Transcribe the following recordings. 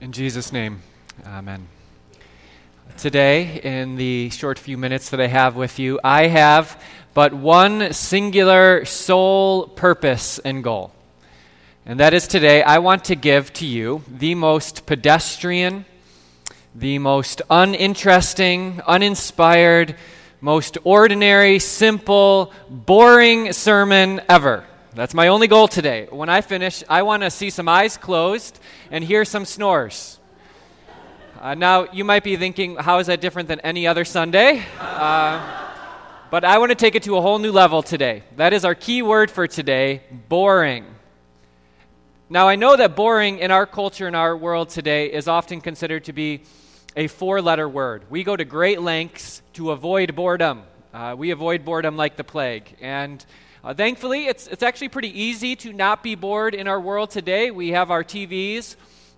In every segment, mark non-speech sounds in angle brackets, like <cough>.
In Jesus' name, amen. Today, in the short few minutes that I have with you, I have but one singular sole purpose and goal. And that is today, I want to give to you the most pedestrian, the most uninteresting, uninspired, most ordinary, simple, boring sermon ever. That's my only goal today. When I finish, I want to see some eyes closed and hear some snores. Uh, now, you might be thinking, how is that different than any other Sunday? Uh, but I want to take it to a whole new level today. That is our key word for today boring. Now, I know that boring in our culture, in our world today, is often considered to be a four letter word. We go to great lengths to avoid boredom. Uh, we avoid boredom like the plague. And uh, thankfully, it's, it's actually pretty easy to not be bored in our world today. We have our TVs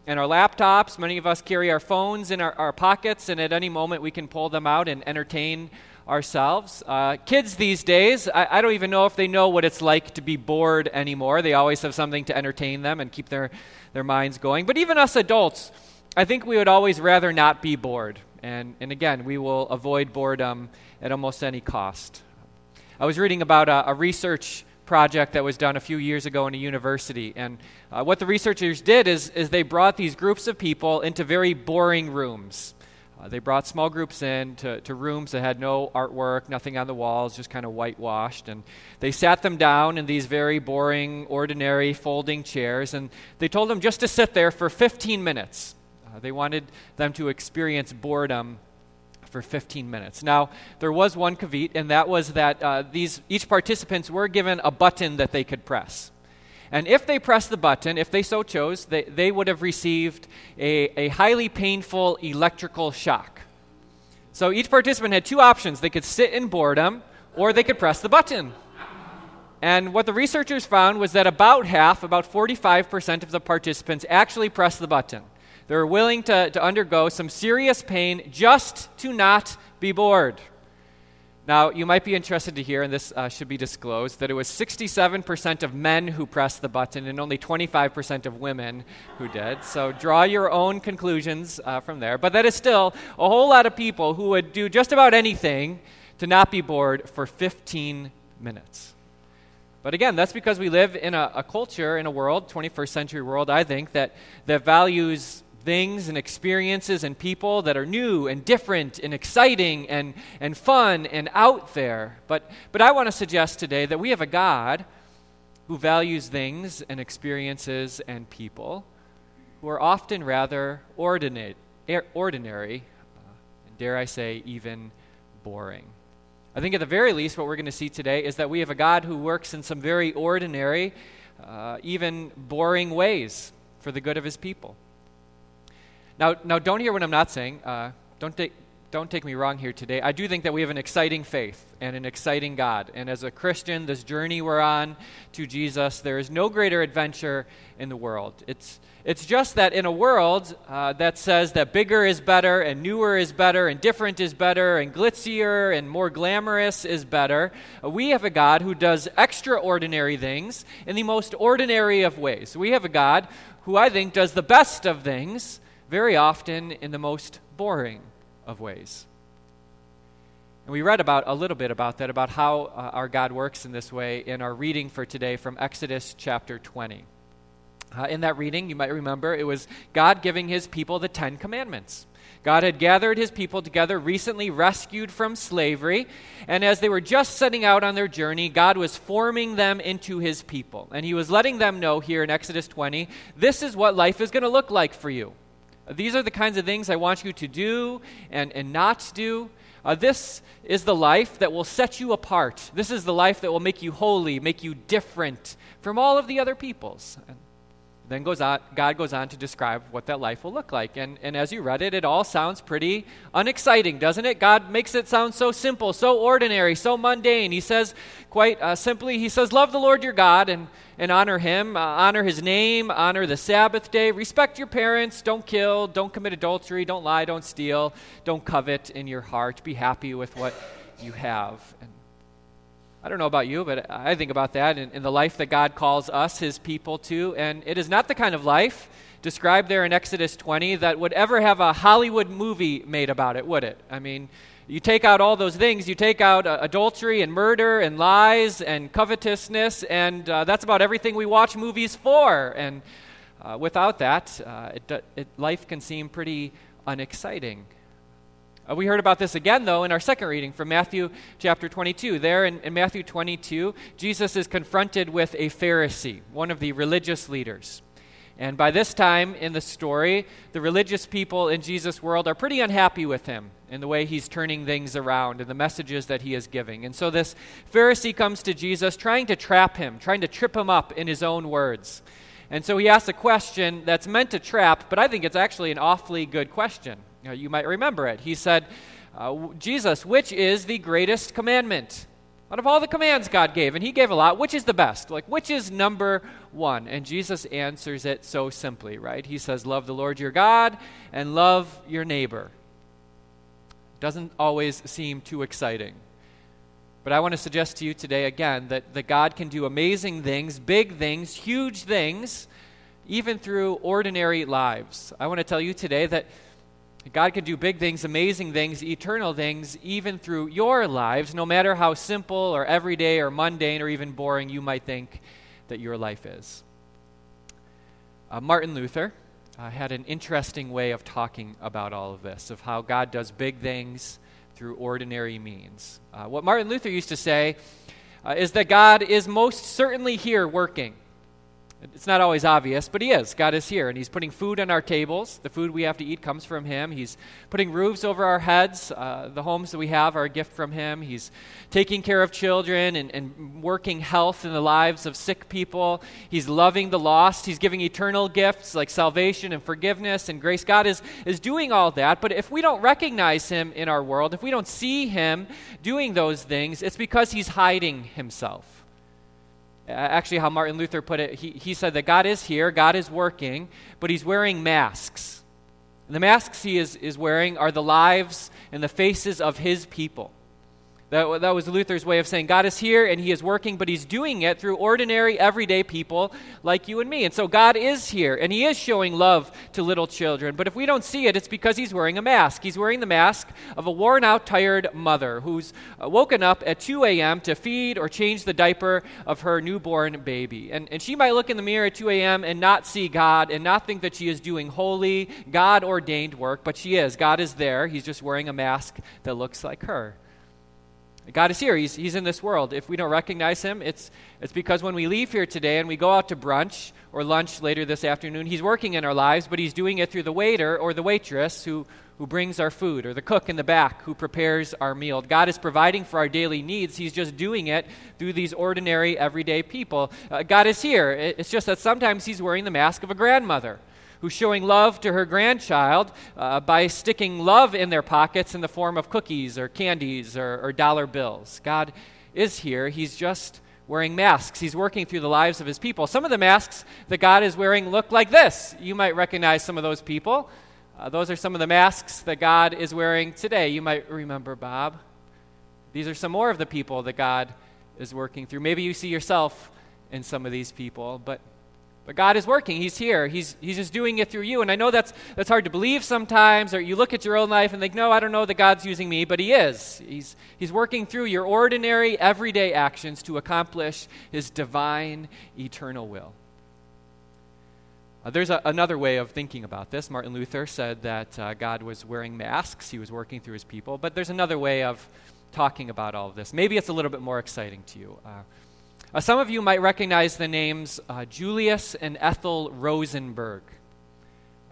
and our laptops. Many of us carry our phones in our, our pockets, and at any moment we can pull them out and entertain ourselves. Uh, kids these days, I, I, don't even know if they know what it's like to be bored anymore. They always have something to entertain them and keep their, their minds going. But even us adults, I think we would always rather not be bored. And, and again, we will avoid boredom at almost any cost. I was reading about a, a research project that was done a few years ago in a university. And uh, what the researchers did is, is they brought these groups of people into very boring rooms. Uh, they brought small groups in to, to rooms that had no artwork, nothing on the walls, just kind of whitewashed. And they sat them down in these very boring, ordinary folding chairs. And they told them just to sit there for 15 minutes. Uh, they wanted them to experience boredom for 15 minutes. Now, there was one caveat, and that was that uh, these, each participants were given a button that they could press. And if they pressed the button, if they so chose, they, they would have received a, a highly painful electrical shock. So each participant had two options. They could sit in boredom, or they could press the button. And what the researchers found was that about half, about 45% of the participants actually pressed the button. They're willing to, to undergo some serious pain just to not be bored. Now, you might be interested to hear, and this uh, should be disclosed, that it was 67% of men who pressed the button and only 25% of women who did. So draw your own conclusions uh, from there. But that is still a whole lot of people who would do just about anything to not be bored for 15 minutes. But again, that's because we live in a, a culture, in a world, 21st century world, I think, that, that values things and experiences and people that are new and different and exciting and, and fun and out there. But, but I want to suggest today that we have a God who values things and experiences and people who are often rather ordinate, ordinary, uh, and dare I say, even boring. I think at the very least, what we're going to see today is that we have a God who works in some very ordinary, uh, even boring ways for the good of his people. Now, now don't hear what I'm not saying. Uh, don't, take, don't take me wrong here today. I do think that we have an exciting faith and an exciting God. And as a Christian, this journey we're on to Jesus, there is no greater adventure in the world. It's, it's just that in a world uh, that says that bigger is better, and newer is better, and different is better, and glitzier and more glamorous is better, uh, we have a God who does extraordinary things in the most ordinary of ways. We have a God who I think does the best of things very often in the most boring of ways. And we read about a little bit about that, about how uh, our God works in this way in our reading for today from Exodus chapter 20. Uh, in that reading, you might remember, it was God giving his people the Ten Commandments. God had gathered his people together, recently rescued from slavery, and as they were just setting out on their journey, God was forming them into his people. And he was letting them know here in Exodus 20 this is what life is going to look like for you. These are the kinds of things I want you to do and, and not do. Uh, this is the life that will set you apart. This is the life that will make you holy, make you different from all of the other peoples. Then goes on, God goes on to describe what that life will look like. And, and as you read it, it all sounds pretty unexciting, doesn't it? God makes it sound so simple, so ordinary, so mundane. He says, quite uh, simply, He says, Love the Lord your God and, and honor Him, uh, honor His name, honor the Sabbath day, respect your parents, don't kill, don't commit adultery, don't lie, don't steal, don't covet in your heart, be happy with what you have. And I don't know about you, but I think about that in, in, the life that God calls us, His people, to. And it is not the kind of life described there in Exodus 20 that would ever have a Hollywood movie made about it, would it? I mean, you take out all those things, you take out uh, adultery and murder and lies and covetousness, and uh, that's about everything we watch movies for. And uh, without that, uh, it, it, life can seem pretty unexciting. Uh, we heard about this again, though, in our second reading from Matthew chapter 22. There in, in Matthew 22, Jesus is confronted with a Pharisee, one of the religious leaders. And by this time in the story, the religious people in Jesus' world are pretty unhappy with him in the way he's turning things around and the messages that he is giving. And so this Pharisee comes to Jesus trying to trap him, trying to trip him up in his own words. And so he asks a question that's meant to trap, but I think it's actually an awfully good question. You, you might remember it. He said, uh, Jesus, which is the greatest commandment? Out of all the commands God gave, and He gave a lot, which is the best? Like, which is number one? And Jesus answers it so simply, right? He says, Love the Lord your God and love your neighbor. Doesn't always seem too exciting. But I want to suggest to you today again that, that God can do amazing things, big things, huge things, even through ordinary lives. I want to tell you today that God can do big things, amazing things, eternal things, even through your lives, no matter how simple or everyday or mundane or even boring you might think that your life is. Uh, Martin Luther uh, had an interesting way of talking about all of this, of how God does big things through ordinary means. Uh, what Martin Luther used to say uh, is that God is most certainly here working. It's not always obvious, but He is. God is here, and He's putting food on our tables. The food we have to eat comes from Him. He's putting roofs over our heads. Uh, the homes that we have are a gift from Him. He's taking care of children and, and working health in the lives of sick people. He's loving the lost. He's giving eternal gifts like salvation and forgiveness and grace. God is, is doing all that, but if we don't recognize Him in our world, if we don't see Him doing those things, it's because He's hiding Himself Uh, actually, how Martin Luther put it, he, he said that God is here, God is working, but he's wearing masks. And the masks he is, is wearing are the lives and the faces of his people. That, that was Luther's way of saying God is here and he is working, but he's doing it through ordinary, everyday people like you and me. And so God is here and he is showing love to little children. But if we don't see it, it's because he's wearing a mask. He's wearing the mask of a worn out, tired mother who's woken up at 2 a.m. to feed or change the diaper of her newborn baby. And, and she might look in the mirror at 2 a.m. and not see God and not think that she is doing holy, God ordained work, but she is. God is there. He's just wearing a mask that looks like her. God is here. He's, he's in this world. If we don't recognize him, it's, it's because when we leave here today and we go out to brunch or lunch later this afternoon, he's working in our lives, but he's doing it through the waiter or the waitress who, who brings our food or the cook in the back who prepares our meal. God is providing for our daily needs. He's just doing it through these ordinary, everyday people. Uh, God is here. It's just that sometimes he's wearing the mask of a grandmother who's showing love to her grandchild uh, by sticking love in their pockets in the form of cookies or candies or, or dollar bills. God is here. He's just wearing masks. He's working through the lives of his people. Some of the masks that God is wearing look like this. You might recognize some of those people. Uh, those are some of the masks that God is wearing today. You might remember Bob. These are some more of the people that God is working through. Maybe you see yourself in some of these people, but but God is working. He's here. He's, he's just doing it through you. And I know that's, that's hard to believe sometimes, or you look at your own life and think, no, I don't know that God's using me, but He is. He's, he's working through your ordinary, everyday actions to accomplish His divine, eternal will. Uh, there's a, another way of thinking about this. Martin Luther said that uh, God was wearing masks, He was working through His people. But there's another way of talking about all of this. Maybe it's a little bit more exciting to you. Uh, uh, some of you might recognize the names uh, Julius and Ethel Rosenberg.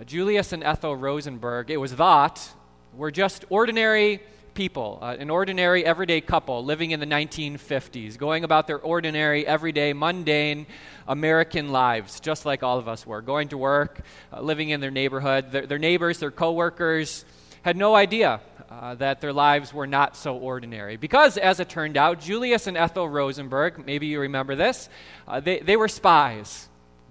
Uh, Julius and Ethel Rosenberg, it was thought, were just ordinary people, uh, an ordinary, everyday couple living in the 1950s, going about their ordinary, everyday, mundane American lives, just like all of us were, going to work, uh, living in their neighborhood. Their, their neighbors, their coworkers had no idea uh, that their lives were not so ordinary. Because, as it turned out, Julius and Ethel Rosenberg, maybe you remember this, uh, they, they were spies.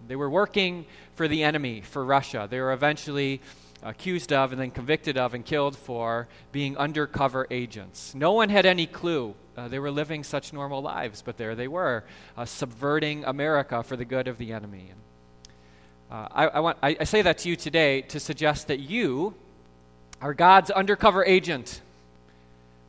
They were working for the enemy, for Russia. They were eventually accused of and then convicted of and killed for being undercover agents. No one had any clue. Uh, they were living such normal lives, but there they were, uh, subverting America for the good of the enemy. Uh, I, I, want, I, I say that to you today to suggest that you are God's undercover agent.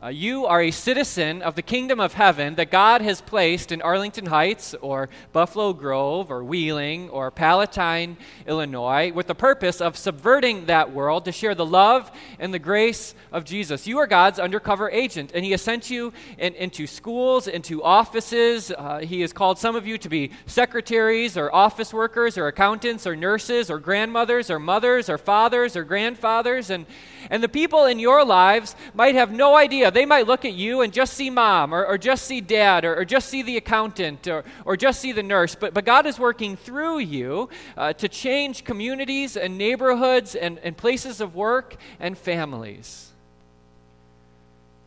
Uh, you are a citizen of the kingdom of heaven that God has placed in Arlington Heights or Buffalo Grove or Wheeling or Palatine, Illinois, with the purpose of subverting that world to share the love and the grace of Jesus. You are God's undercover agent, and He has sent you in, into schools, into offices. Uh, he has called some of you to be secretaries or office workers or accountants or nurses or grandmothers or mothers or fathers or grandfathers. And, and the people in your lives might have no idea. They might look at you and just see mom or, or just see dad or, or, just see the accountant or, or just see the nurse. But, but God is working through you uh, to change communities and neighborhoods and, and places of work and families.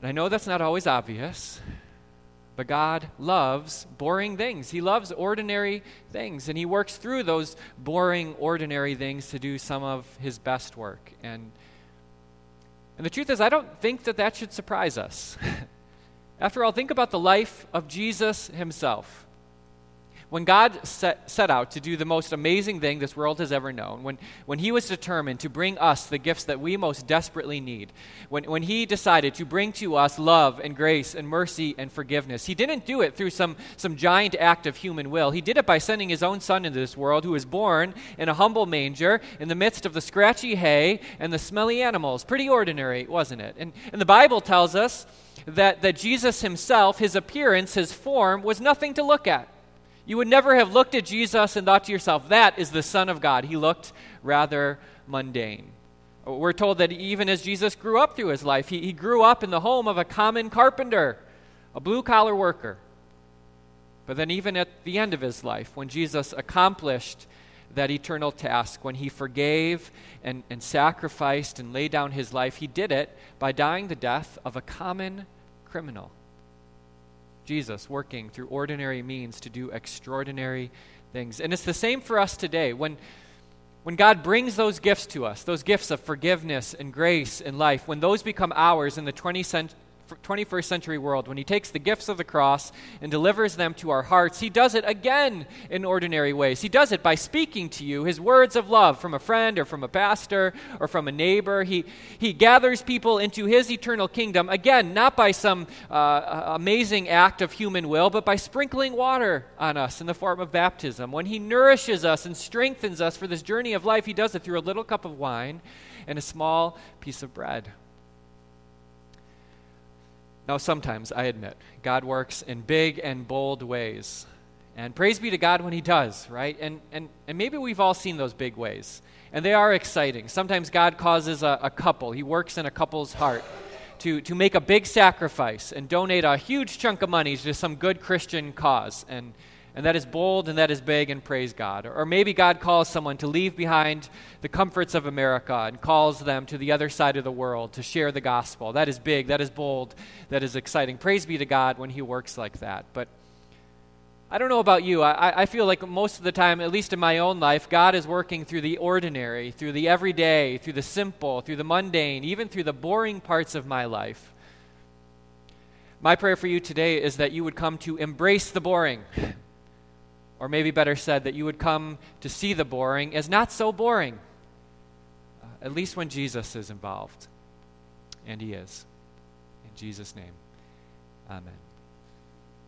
And I know that's not always obvious. But God loves boring things. He loves ordinary things. And He works through those boring, ordinary things to do some of His best work. And and the truth is, I don't think that that should surprise us. <laughs> After all, think about the life of Jesus himself. When God set, set out to do the most amazing thing this world has ever known, when, when He was determined to bring us the gifts that we most desperately need, when, when He decided to bring to us love and grace and mercy and forgiveness, He didn't do it through some, some giant act of human will. He did it by sending His own Son into this world, who was born in a humble manger in the midst of the scratchy hay and the smelly animals. Pretty ordinary, wasn't it? And, and the Bible tells us that, that Jesus Himself, His appearance, His form, was nothing to look at. You would never have looked at Jesus and thought to yourself, that is the Son of God. He looked rather mundane. We're told that even as Jesus grew up through his life, he, he grew up in the home of a common carpenter, a blue collar worker. But then, even at the end of his life, when Jesus accomplished that eternal task, when he forgave and, and sacrificed and laid down his life, he did it by dying the death of a common criminal. Jesus working through ordinary means to do extraordinary things. And it's the same for us today. When, when God brings those gifts to us, those gifts of forgiveness and grace and life, when those become ours in the 20th, 21st century world, when he takes the gifts of the cross and delivers them to our hearts, he does it again in ordinary ways. He does it by speaking to you his words of love from a friend or from a pastor or from a neighbor. He, he gathers people into his eternal kingdom, again, not by some uh, amazing act of human will, but by sprinkling water on us in the form of baptism. When he nourishes us and strengthens us for this journey of life, he does it through a little cup of wine and a small piece of bread. Now, sometimes, I admit, God works in big and bold ways. And praise be to God when He does, right? And, and, and maybe we've all seen those big ways. And they are exciting. Sometimes God causes a, a couple, He works in a couple's heart to, to make a big sacrifice and donate a huge chunk of money to some good Christian cause. And, and that is bold and that is big, and praise God. Or, maybe God calls someone to leave behind the comforts of America and calls them to the other side of the world to share the gospel. That is big, that is bold, that is exciting. Praise be to God when He works like that. But I don't know about you. I, I feel like most of the time, at least in my own life, God is working through the ordinary, through the everyday, through the simple, through the mundane, even through the boring parts of my life. My prayer for you today is that you would come to embrace the boring. Or maybe better said, that you would come to see the boring as not so boring, uh, at least when Jesus is involved. And he is. In Jesus' name, amen.